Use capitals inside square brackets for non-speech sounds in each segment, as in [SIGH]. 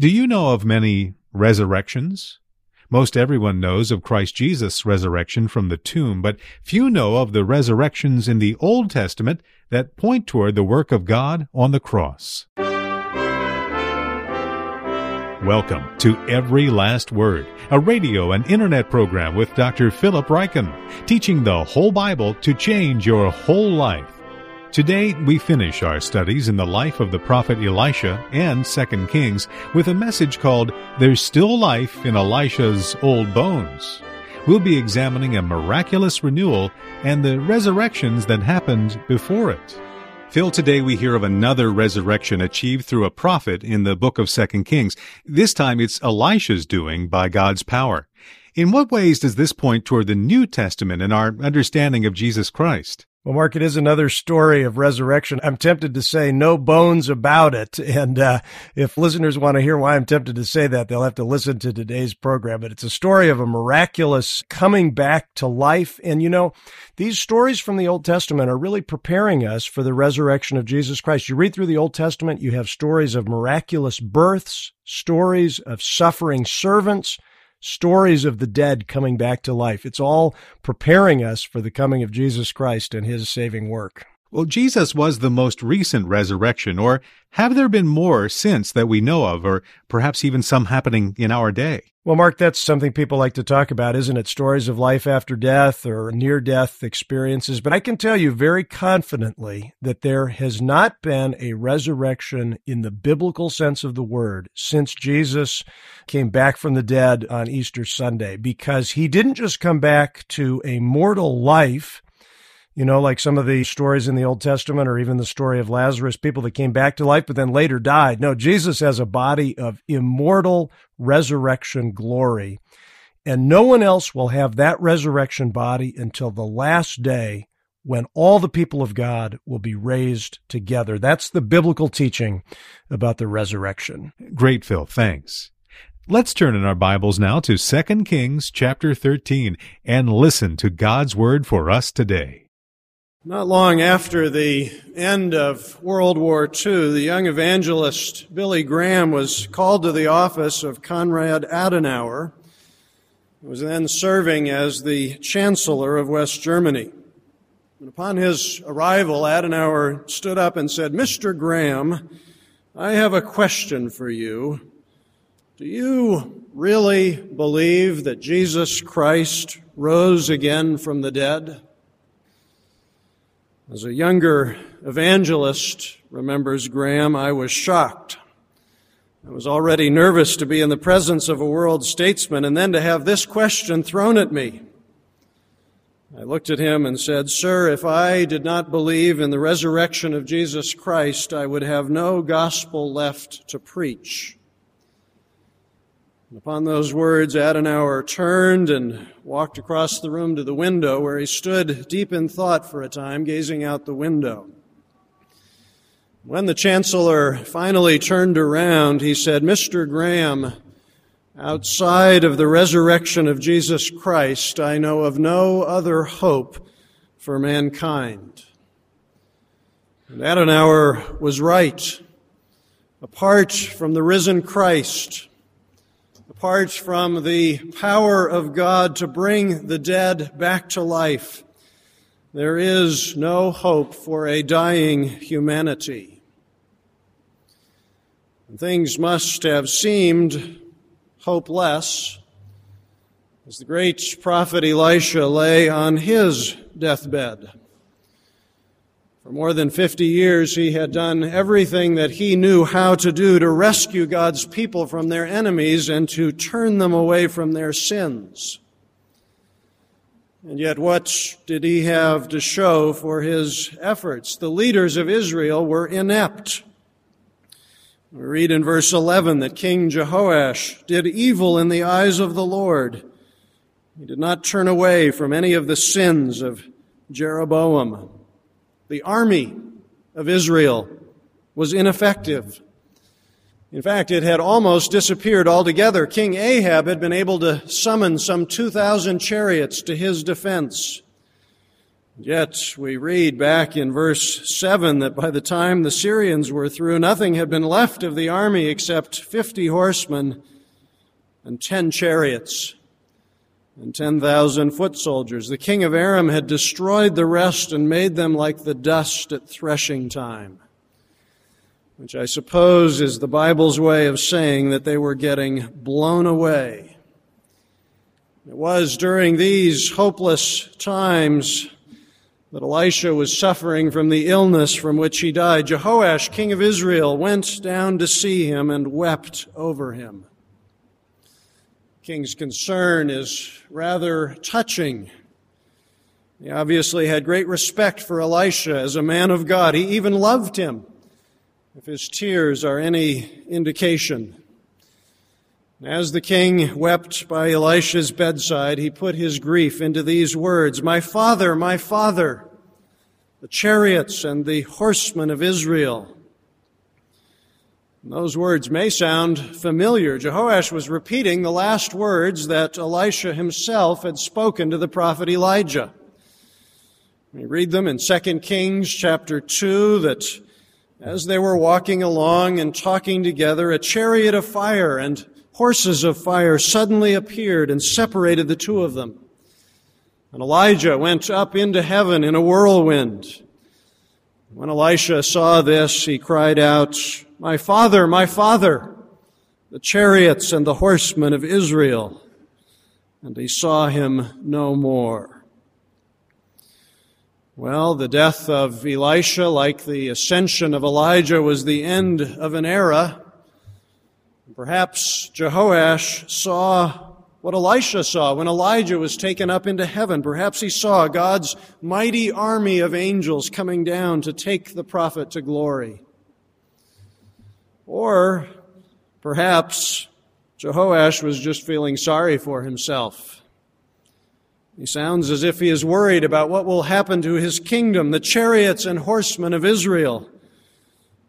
Do you know of many resurrections? Most everyone knows of Christ Jesus' resurrection from the tomb, but few know of the resurrections in the Old Testament that point toward the work of God on the cross. Welcome to Every Last Word, a radio and internet program with Dr. Philip Ryken, teaching the whole Bible to change your whole life. Today, we finish our studies in the life of the prophet Elisha and 2 Kings with a message called There's Still Life in Elisha's Old Bones. We'll be examining a miraculous renewal and the resurrections that happened before it. Phil, today we hear of another resurrection achieved through a prophet in the book of 2 Kings. This time it's Elisha's doing by God's power. In what ways does this point toward the New Testament and our understanding of Jesus Christ? Well, Mark, it is another story of resurrection. I'm tempted to say no bones about it. [LAUGHS] And uh, if listeners want to hear why I'm tempted to say that, they'll have to listen to today's program. But it's a story of a miraculous coming back to life. And you know, these stories from the Old Testament are really preparing us for the resurrection of Jesus Christ. You read through the Old Testament, you have stories of miraculous births, stories of suffering servants, stories of the dead coming back to life. It's all preparing us for the coming of Jesus Christ and his saving work. Well, Jesus was the most recent resurrection, or have there been more since that we know of, or perhaps even some happening in our day? Well, Mark, that's something people like to talk about, isn't it? Stories of life after death or near death experiences. But I can tell you very confidently that there has not been a resurrection in the biblical sense of the word since Jesus came back from the dead on Easter Sunday, because he didn't just come back to a mortal life you know, like some of the stories in the Old Testament or even the story of Lazarus, people that came back to life but then later died. No, Jesus has a body of immortal resurrection glory. And no one else will have that resurrection body until the last day when all the people of God will be raised together. That's the biblical teaching about the resurrection. Great, Phil. Thanks. Let's turn in our Bibles now to 2 Kings chapter 13 and listen to God's word for us today. Not long after the end of World War II, the young evangelist Billy Graham was called to the office of Konrad Adenauer, who was then serving as the Chancellor of West Germany. And upon his arrival, Adenauer stood up and said, Mr. Graham, I have a question for you. Do you really believe that Jesus Christ rose again from the dead? As a younger evangelist, remembers Graham, I was shocked. I was already nervous to be in the presence of a world statesman and then to have this question thrown at me. I looked at him and said, Sir, if I did not believe in the resurrection of Jesus Christ, I would have no gospel left to preach. Upon those words, Adenauer turned and walked across the room to the window where he stood deep in thought for a time, gazing out the window. When the Chancellor finally turned around, he said, Mr. Graham, outside of the resurrection of Jesus Christ, I know of no other hope for mankind. And Adenauer was right. Apart from the risen Christ, apart from the power of God to bring the dead back to life, there is no hope for a dying humanity. Things must have seemed hopeless as the great prophet Elisha lay on his deathbed. For more than 50 years, he had done everything that he knew how to do to rescue God's people from their enemies and to turn them away from their sins. And yet, what did he have to show for his efforts? The leaders of Israel were inept. We read in verse 11 that King Jehoash did evil in the eyes of the Lord. He did not turn away from any of the sins of Jeroboam. The army of Israel was ineffective. In fact, it had almost disappeared altogether. King Ahab had been able to summon some 2,000 chariots to his defense. Yet we read back in verse 7 that by the time the Syrians were through, nothing had been left of the army except 50 horsemen and 10 chariots and 10,000 foot soldiers. The king of Aram had destroyed the rest and made them like the dust at threshing time, which I suppose is the Bible's way of saying that they were getting blown away. It was during these hopeless times that Elisha was suffering from the illness from which he died. Jehoash, king of Israel, went down to see him and wept over him. King's concern is rather touching. He obviously had great respect for Elisha as a man of God. He even loved him, if his tears are any indication. As the king wept by Elisha's bedside, he put his grief into these words My father, my father, the chariots and the horsemen of Israel. Those words may sound familiar. Jehoash was repeating the last words that Elisha himself had spoken to the prophet Elijah. We read them in 2 Kings chapter 2 that as they were walking along and talking together, a chariot of fire and horses of fire suddenly appeared and separated the two of them. And Elijah went up into heaven in a whirlwind. When Elisha saw this, he cried out, My father, my father, the chariots and the horsemen of Israel. And he saw him no more. Well, the death of Elisha, like the ascension of Elijah, was the end of an era. Perhaps Jehoash saw what Elisha saw when Elijah was taken up into heaven. Perhaps he saw God's mighty army of angels coming down to take the prophet to glory. Or perhaps Jehoash was just feeling sorry for himself. He sounds as if he is worried about what will happen to his kingdom, the chariots and horsemen of Israel.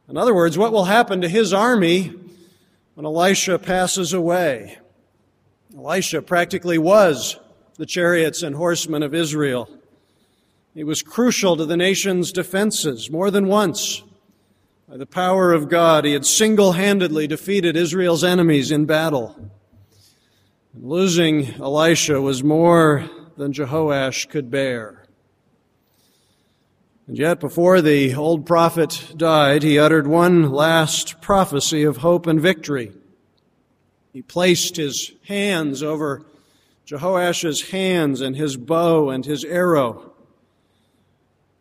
In other words, what will happen to his army when Elisha passes away. Elisha practically was the chariots and horsemen of Israel. He was crucial to the nation's defenses more than once. By the power of God, he had single handedly defeated Israel's enemies in battle. Losing Elisha was more than Jehoash could bear. And yet, before the old prophet died, he uttered one last prophecy of hope and victory. He placed his hands over Jehoash's hands and his bow and his arrow.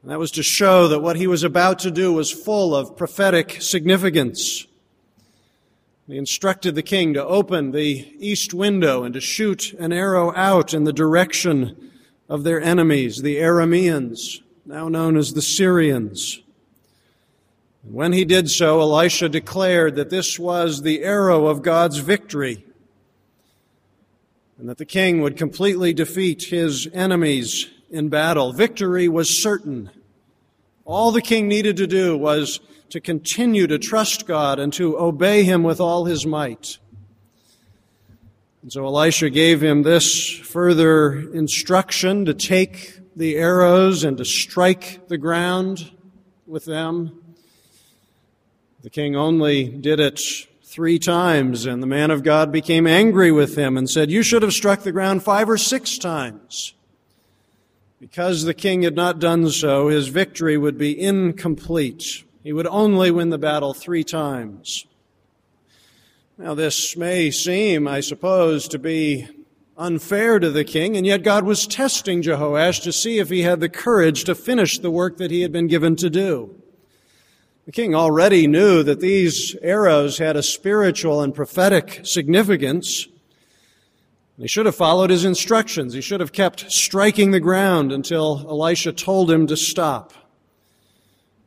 And that was to show that what he was about to do was full of prophetic significance. He instructed the king to open the east window and to shoot an arrow out in the direction of their enemies, the Arameans now known as the Syrians. And when he did so, Elisha declared that this was the arrow of God's victory and that the king would completely defeat his enemies in battle. Victory was certain. All the king needed to do was to continue to trust God and to obey him with all his might. And so Elisha gave him this further instruction to take the arrows and to strike the ground with them. The king only did it three times, and the man of God became angry with him and said, You should have struck the ground five or six times. Because the king had not done so, his victory would be incomplete. He would only win the battle three times. Now, this may seem, I suppose, to be unfair to the king, and yet God was testing Jehoash to see if he had the courage to finish the work that he had been given to do. The king already knew that these arrows had a spiritual and prophetic significance. He should have followed his instructions. He should have kept striking the ground until Elisha told him to stop.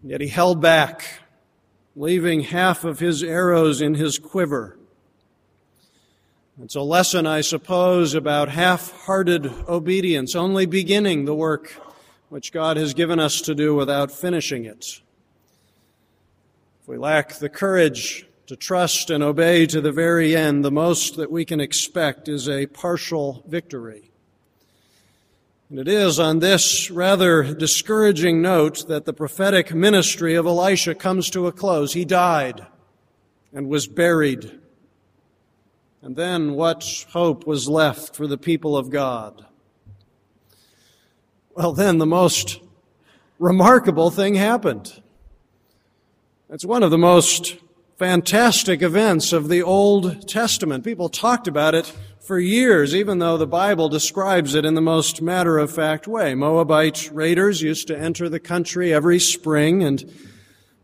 Yet he held back, leaving half of his arrows in his quiver. It's a lesson, I suppose, about half hearted obedience, only beginning the work which God has given us to do without finishing it. If we lack the courage to trust and obey to the very end, the most that we can expect is a partial victory. And it is on this rather discouraging note that the prophetic ministry of Elisha comes to a close. He died and was buried. And then what hope was left for the people of God? Well, then the most remarkable thing happened. It's one of the most fantastic events of the Old Testament. People talked about it for years, even though the Bible describes it in the most matter of fact way. Moabite raiders used to enter the country every spring, and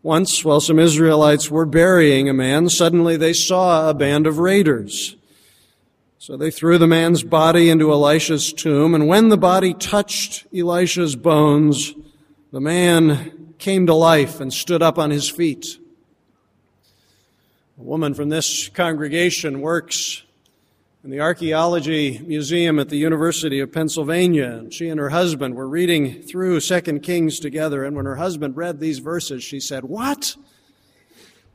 once, while some Israelites were burying a man, suddenly they saw a band of raiders. So they threw the man's body into Elisha's tomb, and when the body touched Elisha's bones, the man came to life and stood up on his feet. A woman from this congregation works in the Archaeology Museum at the University of Pennsylvania. And she and her husband were reading through Second Kings together, and when her husband read these verses, she said, What?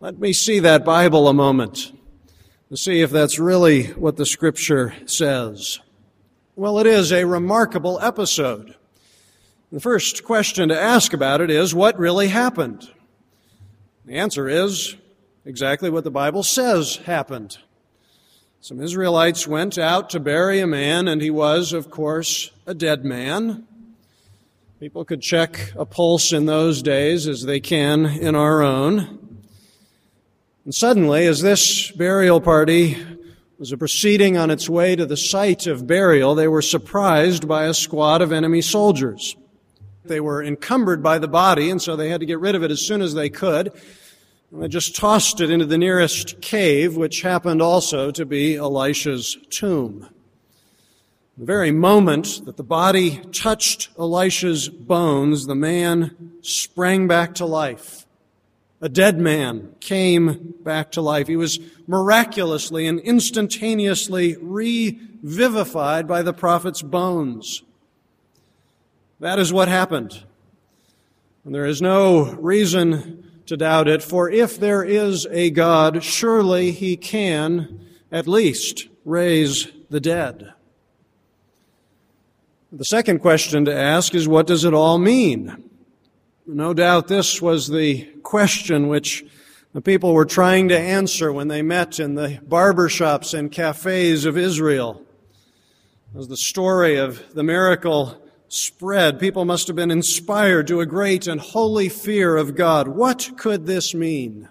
Let me see that Bible a moment to see if that's really what the scripture says. Well, it is a remarkable episode. The first question to ask about it is, what really happened? The answer is exactly what the Bible says happened. Some Israelites went out to bury a man, and he was, of course, a dead man. People could check a pulse in those days as they can in our own. And suddenly, as this burial party was proceeding on its way to the site of burial, they were surprised by a squad of enemy soldiers. They were encumbered by the body, and so they had to get rid of it as soon as they could. And they just tossed it into the nearest cave, which happened also to be Elisha's tomb. The very moment that the body touched Elisha's bones, the man sprang back to life. A dead man came back to life. He was miraculously and instantaneously revivified by the prophet's bones. That is what happened. And there is no reason to doubt it, for if there is a God, surely he can at least raise the dead. The second question to ask is what does it all mean? No doubt this was the question which the people were trying to answer when they met in the barber shops and cafes of Israel. Was the story of the miracle spread, people must have been inspired to a great and holy fear of God. What could this mean?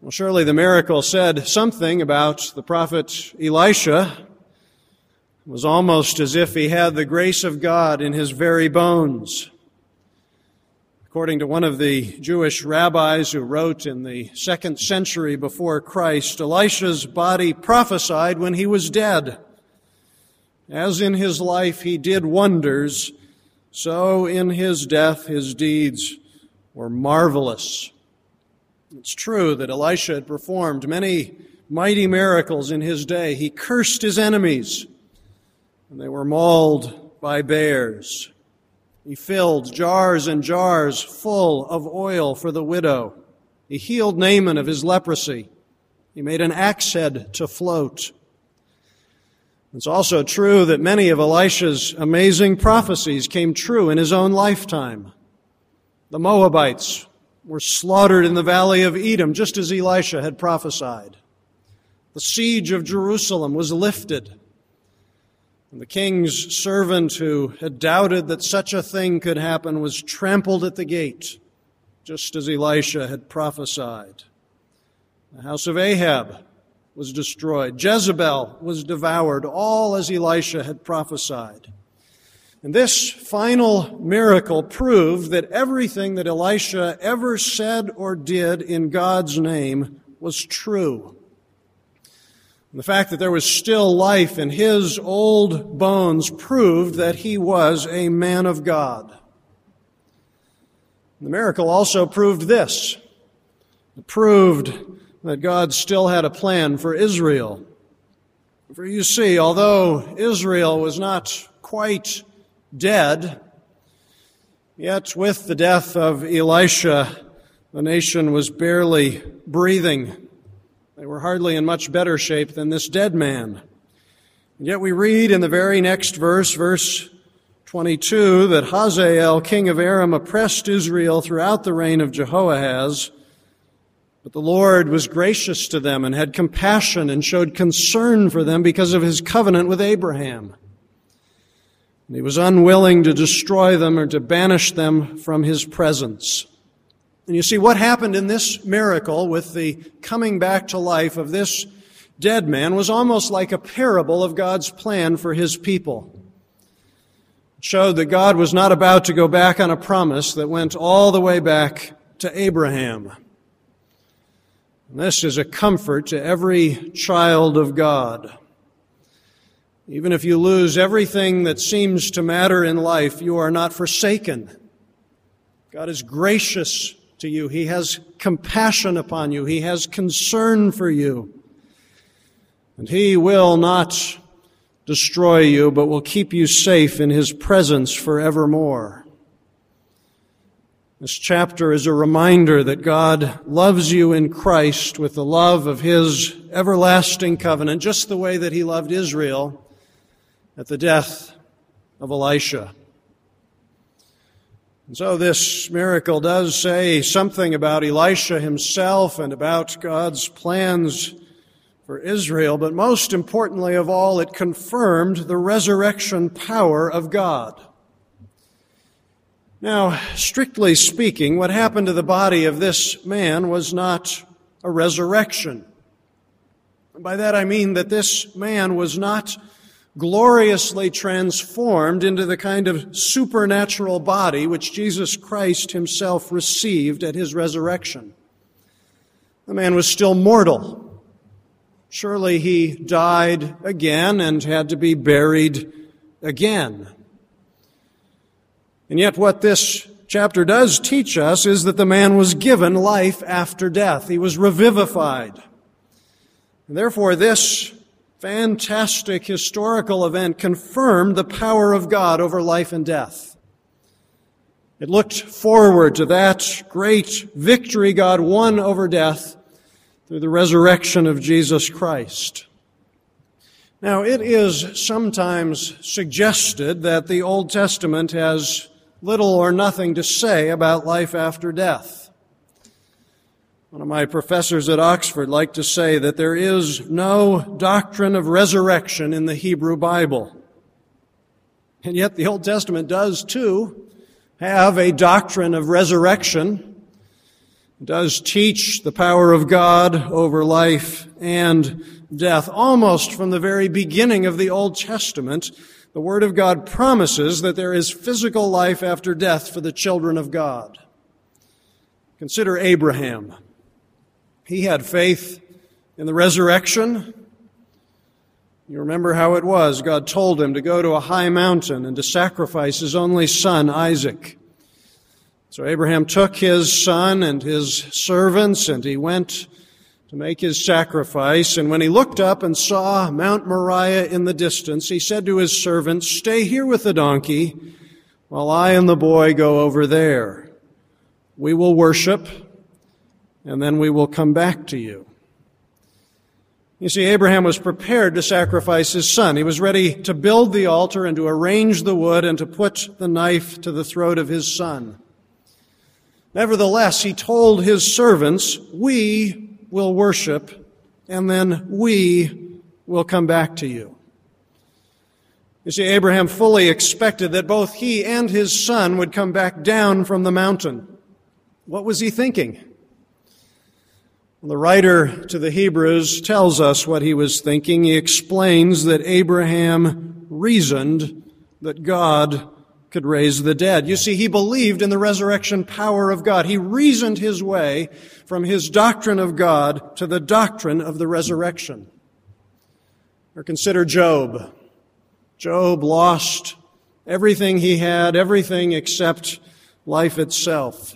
Well, surely the miracle said something about the prophet Elisha. It was almost as if he had the grace of God in his very bones. According to one of the Jewish rabbis who wrote in the second century before Christ, Elisha's body prophesied when he was dead. As in his life he did wonders, so in his death his deeds were marvelous. It's true that Elisha had performed many mighty miracles in his day. He cursed his enemies, and they were mauled by bears. He filled jars and jars full of oil for the widow. He healed Naaman of his leprosy. He made an axe head to float. It's also true that many of Elisha's amazing prophecies came true in his own lifetime. The Moabites were slaughtered in the valley of Edom, just as Elisha had prophesied. The siege of Jerusalem was lifted. And the king's servant who had doubted that such a thing could happen was trampled at the gate, just as Elisha had prophesied. The house of Ahab was destroyed. Jezebel was devoured, all as Elisha had prophesied. And this final miracle proved that everything that Elisha ever said or did in God's name was true. And the fact that there was still life in his old bones proved that he was a man of God. The miracle also proved this. It proved that God still had a plan for Israel. For you see, although Israel was not quite dead, yet with the death of Elisha, the nation was barely breathing. They were hardly in much better shape than this dead man. And yet we read in the very next verse, verse 22, that Hazael, king of Aram, oppressed Israel throughout the reign of Jehoahaz. But the Lord was gracious to them and had compassion and showed concern for them because of his covenant with Abraham. And he was unwilling to destroy them or to banish them from his presence. And you see what happened in this miracle with the coming back to life of this dead man was almost like a parable of God's plan for his people. It showed that God was not about to go back on a promise that went all the way back to Abraham. This is a comfort to every child of God. Even if you lose everything that seems to matter in life, you are not forsaken. God is gracious to you. He has compassion upon you. He has concern for you. And He will not destroy you, but will keep you safe in His presence forevermore. This chapter is a reminder that God loves you in Christ with the love of His everlasting covenant, just the way that He loved Israel at the death of Elisha. And so this miracle does say something about Elisha himself and about God's plans for Israel, but most importantly of all, it confirmed the resurrection power of God. Now, strictly speaking, what happened to the body of this man was not a resurrection. By that I mean that this man was not gloriously transformed into the kind of supernatural body which Jesus Christ himself received at his resurrection. The man was still mortal. Surely he died again and had to be buried again. And yet what this chapter does teach us is that the man was given life after death. He was revivified. And therefore this fantastic historical event confirmed the power of God over life and death. It looked forward to that great victory God won over death through the resurrection of Jesus Christ. Now, it is sometimes suggested that the Old Testament has little or nothing to say about life after death. One of my professors at Oxford liked to say that there is no doctrine of resurrection in the Hebrew Bible. And yet the Old Testament does too have a doctrine of resurrection. Does teach the power of God over life and death. Almost from the very beginning of the Old Testament, the Word of God promises that there is physical life after death for the children of God. Consider Abraham. He had faith in the resurrection. You remember how it was. God told him to go to a high mountain and to sacrifice his only son, Isaac. So Abraham took his son and his servants and he went to make his sacrifice. And when he looked up and saw Mount Moriah in the distance, he said to his servants, Stay here with the donkey while I and the boy go over there. We will worship and then we will come back to you. You see, Abraham was prepared to sacrifice his son. He was ready to build the altar and to arrange the wood and to put the knife to the throat of his son. Nevertheless, he told his servants, We will worship, and then we will come back to you. You see, Abraham fully expected that both he and his son would come back down from the mountain. What was he thinking? The writer to the Hebrews tells us what he was thinking. He explains that Abraham reasoned that God could raise the dead. You see, he believed in the resurrection power of God. He reasoned his way from his doctrine of God to the doctrine of the resurrection. Or consider Job. Job lost everything he had, everything except life itself.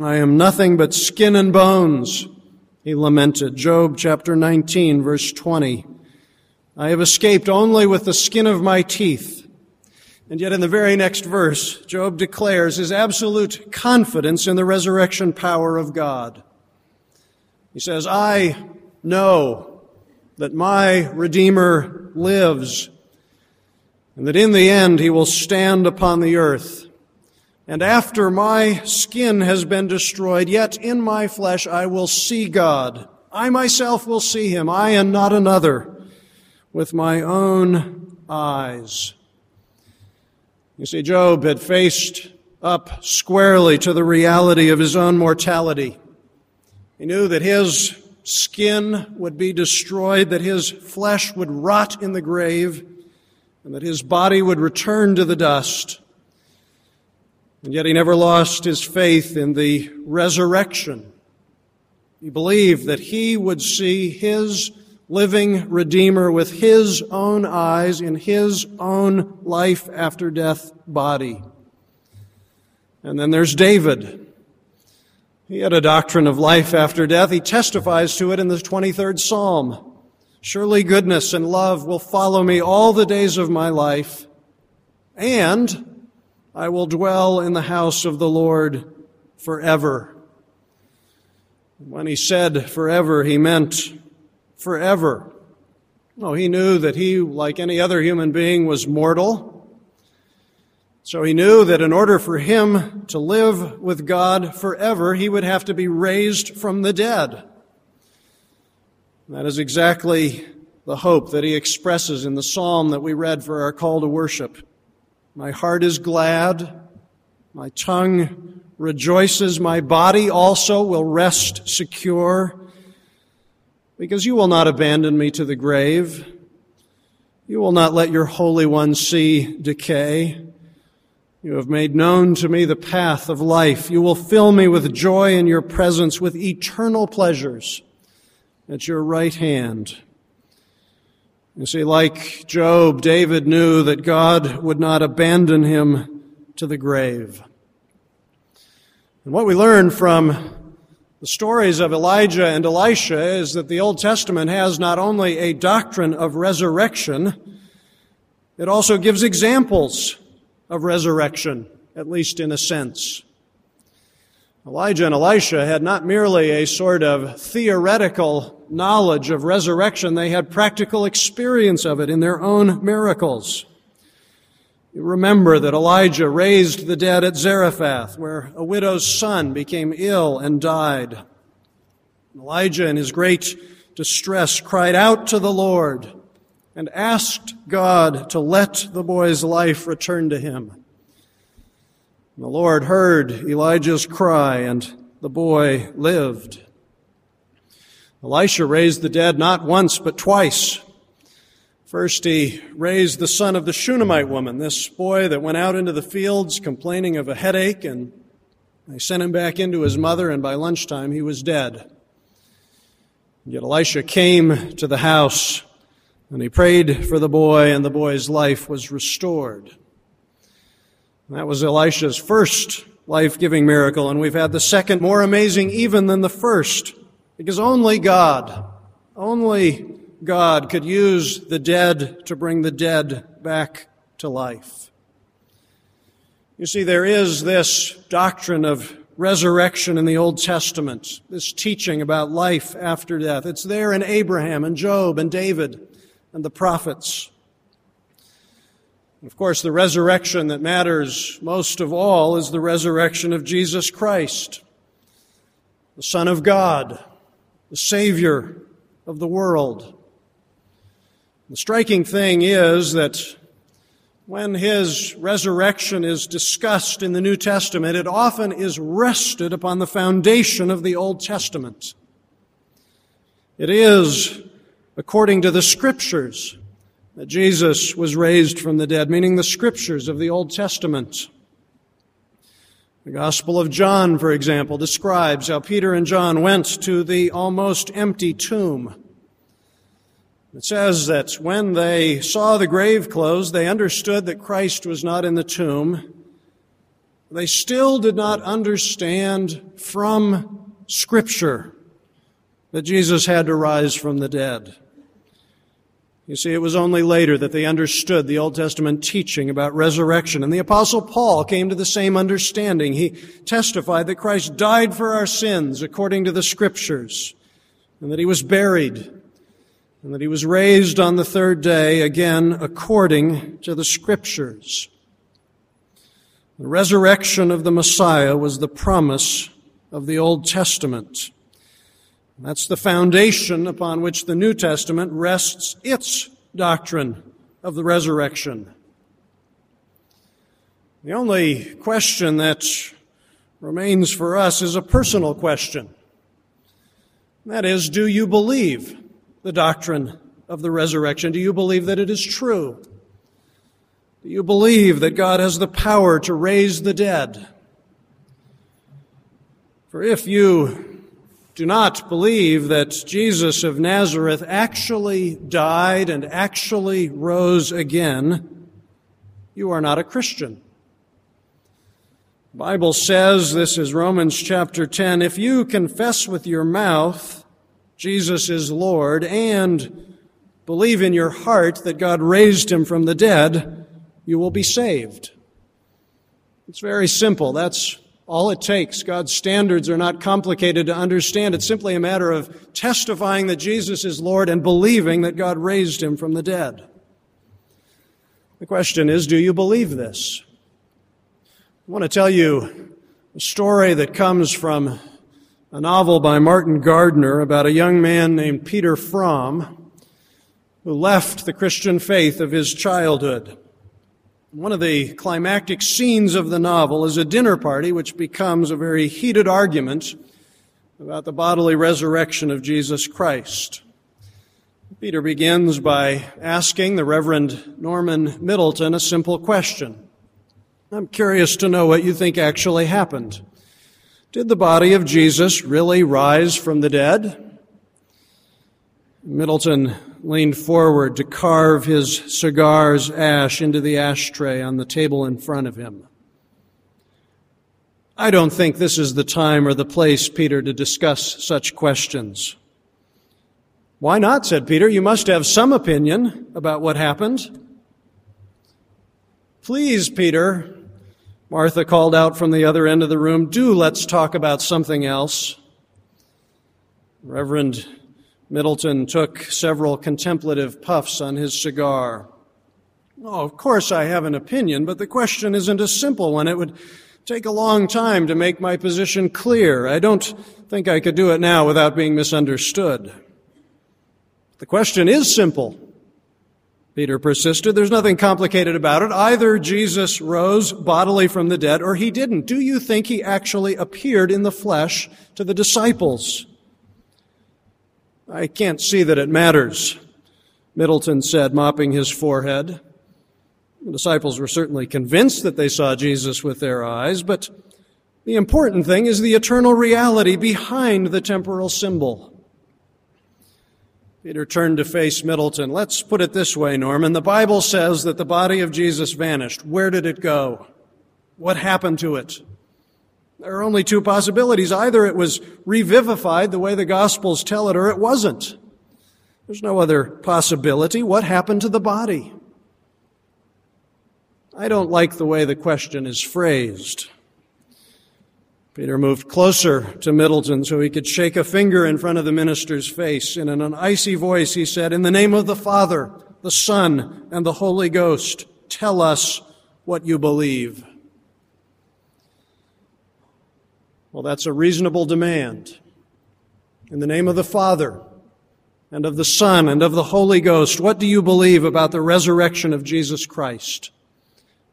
I am nothing but skin and bones, he lamented. Job chapter 19, verse 20. I have escaped only with the skin of my teeth. And yet in the very next verse, Job declares his absolute confidence in the resurrection power of God. He says, I know that my Redeemer lives, and that in the end he will stand upon the earth. And after my skin has been destroyed, yet in my flesh I will see God. I myself will see him, I and not another, with my own eyes. You see, Job had faced up squarely to the reality of his own mortality. He knew that his skin would be destroyed, that his flesh would rot in the grave, and that his body would return to the dust. And yet he never lost his faith in the resurrection. He believed that he would see his living Redeemer with his own eyes in his own life after death body. And then there's David. He had a doctrine of life after death. He testifies to it in the 23rd Psalm. Surely goodness and love will follow me all the days of my life, and I will dwell in the house of the Lord forever. When he said forever, he meant forever. No, he knew that he, like any other human being, was mortal so he knew that in order for him to live with God forever, he would have to be raised from the dead. That is exactly the hope that he expresses in the psalm that we read for our call to worship. My heart is glad, my tongue rejoices, my body also will rest secure, because you will not abandon me to the grave. You will not let your Holy One see decay. You have made known to me the path of life. You will fill me with joy in your presence, with eternal pleasures at your right hand. You see, like Job, David knew that God would not abandon him to the grave. And what we learn from the stories of Elijah and Elisha is that the Old Testament has not only a doctrine of resurrection, it also gives examples of resurrection, at least in a sense. Elijah and Elisha had not merely a sort of theoretical knowledge of resurrection, they had practical experience of it in their own miracles. You remember that Elijah raised the dead at Zarephath, where a widow's son became ill and died. Elijah, in his great distress, cried out to the Lord and asked God to let the boy's life return to him. The Lord heard Elijah's cry, and the boy lived. Elisha raised the dead not once, but twice. First, he raised the son of the Shunammite woman, this boy that went out into the fields complaining of a headache, and they sent him back into his mother, and by lunchtime he was dead. Yet Elisha came to the house and he prayed for the boy, and the boy's life was restored. That was Elisha's first life giving miracle, and we've had the second more amazing even than the first, because only God, only God could use the dead to bring the dead back to life. You see, there is this doctrine of resurrection in the Old Testament, this teaching about life after death. It's there in Abraham and Job and David and the prophets. Of course, the resurrection that matters most of all is the resurrection of Jesus Christ, the Son of God, the Savior of the world. The striking thing is that when his resurrection is discussed in the New Testament, it often is rested upon the foundation of the Old Testament. It is according to the scriptures that Jesus was raised from the dead, meaning the scriptures of the Old Testament. The Gospel of John, for example, describes how Peter and John went to the almost empty tomb. It says that when they saw the grave closed, they understood that Christ was not in the tomb. They still did not understand from Scripture that Jesus had to rise from the dead. You see, it was only later that they understood the Old Testament teaching about resurrection. And the apostle Paul came to the same understanding. He testified that Christ died for our sins according to the scriptures and that he was buried and that he was raised on the third day, again according to the Scriptures. The resurrection of the Messiah was the promise of the Old Testament. That's the foundation upon which the New Testament rests its doctrine of the resurrection. The only question that remains for us is a personal question. That is, do you believe the doctrine of the resurrection? Do you believe that it is true? Do you believe that God has the power to raise the dead? For if you do not believe that Jesus of Nazareth actually died and actually rose again, you are not a Christian. The Bible says, this is Romans chapter 10, if you confess with your mouth Jesus is Lord, and believe in your heart that God raised him from the dead, you will be saved. It's very simple. That's all it takes. God's standards are not complicated to understand. It's simply a matter of testifying that Jesus is Lord and believing that God raised him from the dead. The question is, do you believe this? I want to tell you a story that comes from a novel by Martin Gardner about a young man named Peter Fromm who left the Christian faith of his childhood. One of the climactic scenes of the novel is a dinner party which becomes a very heated argument about the bodily resurrection of Jesus Christ. Peter begins by asking the Reverend Norman Middleton a simple question. I'm curious to know what you think actually happened. Did the body of Jesus really rise from the dead? Middleton leaned forward to carve his cigar's ash into the ashtray on the table in front of him. I don't think this is the time or the place, Peter, to discuss such questions. Why not? said Peter. You must have some opinion about what happened. Please, Peter, Martha called out from the other end of the room, Do let's talk about something else. Reverend Middleton took several contemplative puffs on his cigar. Oh, of course I have an opinion, but the question isn't a simple one. It would take a long time to make my position clear. I don't think I could do it now without being misunderstood. The question is simple. Peter persisted. There's nothing complicated about it. Either Jesus rose bodily from the dead or he didn't. Do you think he actually appeared in the flesh to the disciples? I can't see that it matters, Middleton said, mopping his forehead. The disciples were certainly convinced that they saw Jesus with their eyes, but the important thing is the eternal reality behind the temporal symbol. Peter turned to face Middleton. Let's put it this way, Norman. The Bible says that the body of Jesus vanished. Where did it go? What happened to it? There are only two possibilities. Either it was revivified the way the Gospels tell it, or it wasn't. There's no other possibility. What happened to the body? I don't like the way the question is phrased. Peter moved closer to Middleton so he could shake a finger in front of the minister's face. And in an icy voice, he said, In the name of the Father, the Son, and the Holy Ghost, tell us what you believe. Well, that's a reasonable demand. In the name of the Father, and of the Son, and of the Holy Ghost, what do you believe about the resurrection of Jesus Christ?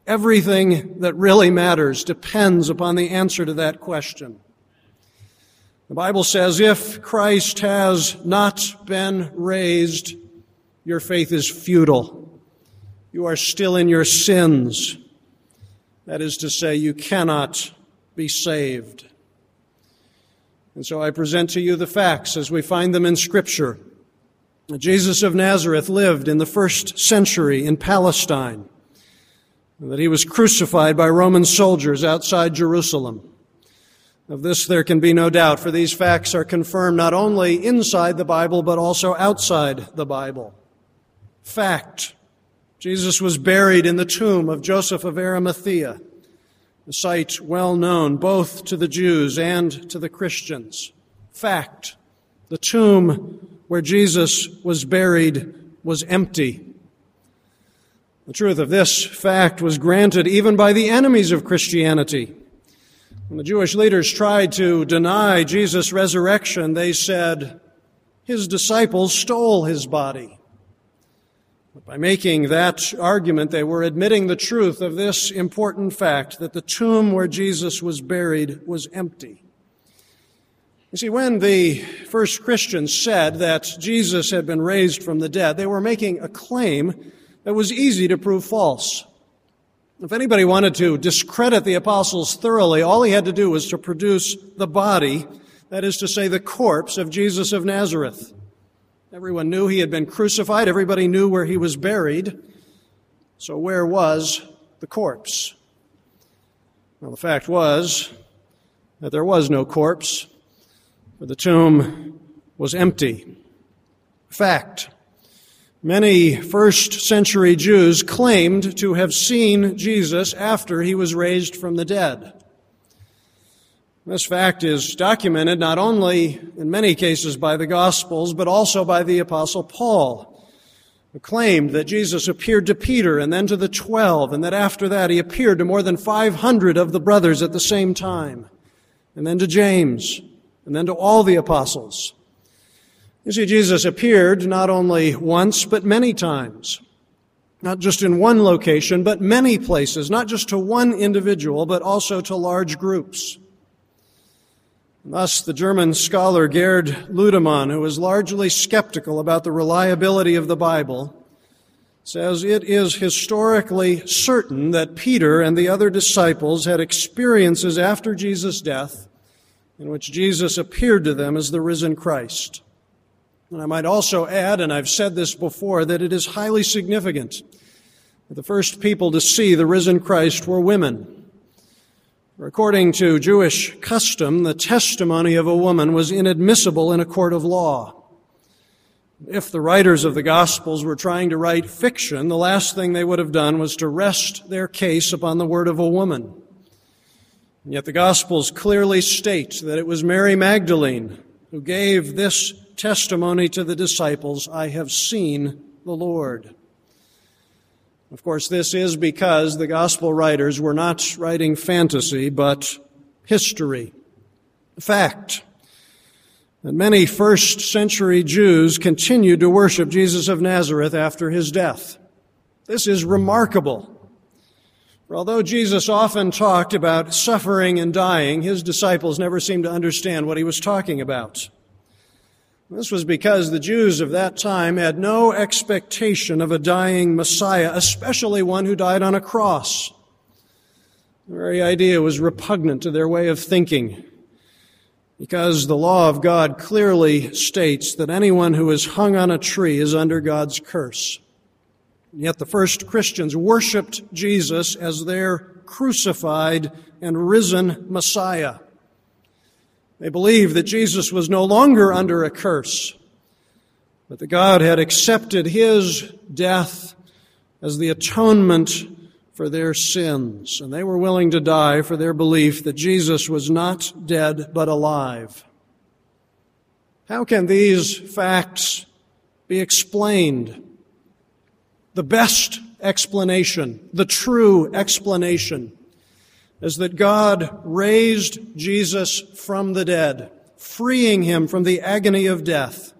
Everything that really matters depends upon the answer to that question. The Bible says, if Christ has not been raised, your faith is futile. You are still in your sins. That is to say, you cannot be saved. And so I present to you the facts as we find them in Scripture. Jesus of Nazareth lived in the first century in Palestine that he was crucified by Roman soldiers outside Jerusalem. Of this there can be no doubt, for these facts are confirmed not only inside the Bible, but also outside the Bible. Fact. Jesus was buried in the tomb of Joseph of Arimathea, a site well known both to the Jews and to the Christians. Fact. The tomb where Jesus was buried was empty. The truth of this fact was granted even by the enemies of Christianity. When the Jewish leaders tried to deny Jesus' resurrection, they said, His disciples stole his body. But by making that argument, they were admitting the truth of this important fact that the tomb where Jesus was buried was empty. You see, when the first Christians said that Jesus had been raised from the dead, they were making a claim that was easy to prove false. If anybody wanted to discredit the apostles thoroughly, all he had to do was to produce the body, that is to say, the corpse of Jesus of Nazareth. Everyone knew he had been crucified. Everybody knew where he was buried. So where was the corpse? Well, the fact was that there was no corpse, for the tomb was empty. Fact. Many first century Jews claimed to have seen Jesus after he was raised from the dead. This fact is documented not only in many cases by the Gospels, but also by the Apostle Paul, who claimed that Jesus appeared to Peter and then to the twelve, and that after that he appeared to more than 500 of the brothers at the same time, and then to James, and then to all the apostles. You see, Jesus appeared not only once, but many times. Not just in one location, but many places, not just to one individual, but also to large groups. Thus, the German scholar Gerd Ludemann, who is largely skeptical about the reliability of the Bible, says it is historically certain that Peter and the other disciples had experiences after Jesus' death in which Jesus appeared to them as the risen Christ. And I might also add, and I've said this before, that it is highly significant that the first people to see the risen Christ were women. According to Jewish custom, the testimony of a woman was inadmissible in a court of law. If the writers of the Gospels were trying to write fiction, the last thing they would have done was to rest their case upon the word of a woman. And yet the Gospels clearly state that it was Mary Magdalene who gave this testimony to the disciples I have seen the Lord. Of course, this is because the gospel writers were not writing fantasy, but history. Fact. That many first century Jews continued to worship Jesus of Nazareth after his death. This is remarkable. For although Jesus often talked about suffering and dying, his disciples never seemed to understand what he was talking about. This was because the Jews of that time had no expectation of a dying Messiah, especially one who died on a cross. The very idea was repugnant to their way of thinking, because the law of God clearly states that anyone who is hung on a tree is under God's curse. Yet the first Christians worshiped Jesus as their crucified and risen Messiah. They believed that Jesus was no longer under a curse, but that God had accepted his death as the atonement for their sins, and they were willing to die for their belief that Jesus was not dead but alive. How can these facts be explained? The best explanation, the true explanation, is that God raised Jesus from the dead, freeing him from the agony of death,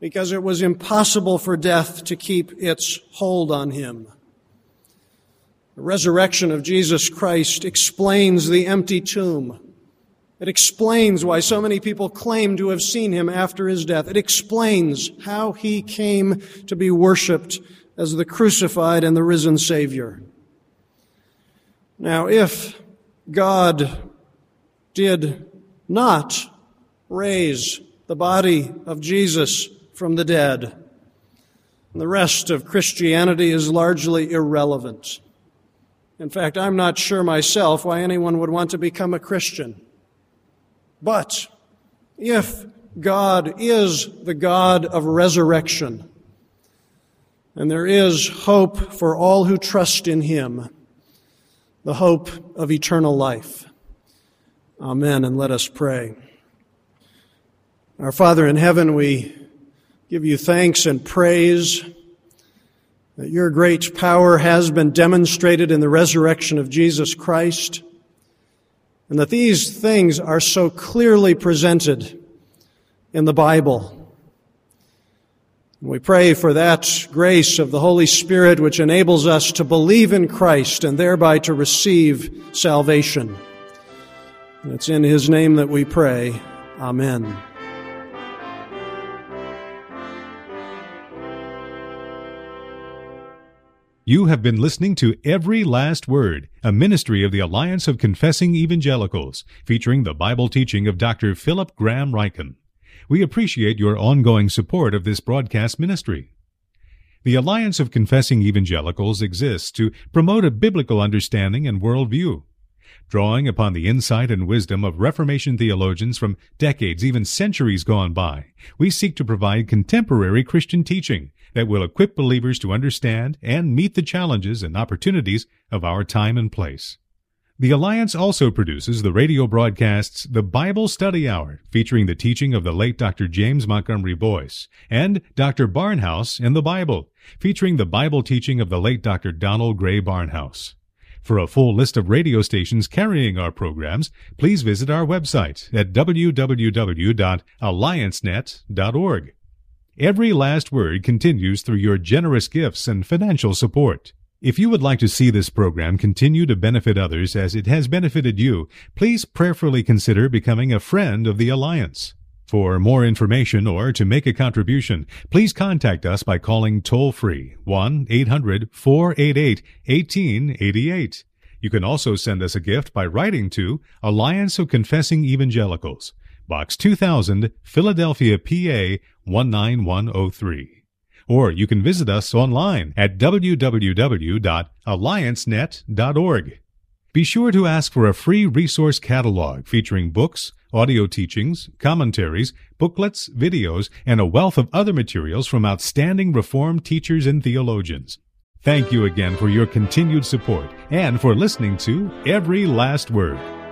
because it was impossible for death to keep its hold on him. The resurrection of Jesus Christ explains the empty tomb. It explains why so many people claim to have seen him after his death. It explains how he came to be worshiped as the crucified and the risen Savior. Now, if God did not raise the body of Jesus from the dead. The rest of Christianity is largely irrelevant. In fact, I'm not sure myself why anyone would want to become a Christian. But if God is the God of resurrection, and there is hope for all who trust in Him, the hope of eternal life. Amen. And let us pray. Our Father in heaven, we give you thanks and praise that your great power has been demonstrated in the resurrection of Jesus Christ, and that these things are so clearly presented in the Bible. We pray for that grace of the Holy Spirit which enables us to believe in Christ and thereby to receive salvation. And it's in His name that we pray. Amen. You have been listening to Every Last Word, a ministry of the Alliance of Confessing Evangelicals, featuring the Bible teaching of Dr. Philip Graham Ryken. We appreciate your ongoing support of this broadcast ministry. The Alliance of Confessing Evangelicals exists to promote a biblical understanding and worldview. Drawing upon the insight and wisdom of Reformation theologians from decades, even centuries gone by, we seek to provide contemporary Christian teaching that will equip believers to understand and meet the challenges and opportunities of our time and place. The Alliance also produces the radio broadcasts The Bible Study Hour, featuring the teaching of the late Dr. James Montgomery Boice, and Dr. Barnhouse in the Bible, featuring the Bible teaching of the late Dr. Donald Grey Barnhouse. For a full list of radio stations carrying our programs, please visit our website at www.alliancenet.org. Every last word continues through your generous gifts and financial support. If you would like to see this program continue to benefit others as it has benefited you, please prayerfully consider becoming a friend of the Alliance. For more information or to make a contribution, please contact us by calling toll free 1 800 488 1888. You can also send us a gift by writing to Alliance of Confessing Evangelicals, Box 2000, Philadelphia, PA 19103. Or you can visit us online at www.alliancenet.org. Be sure to ask for a free resource catalog featuring books, audio teachings, commentaries, booklets, videos, and a wealth of other materials from outstanding Reformed teachers and theologians. Thank you again for your continued support and for listening to Every Last Word.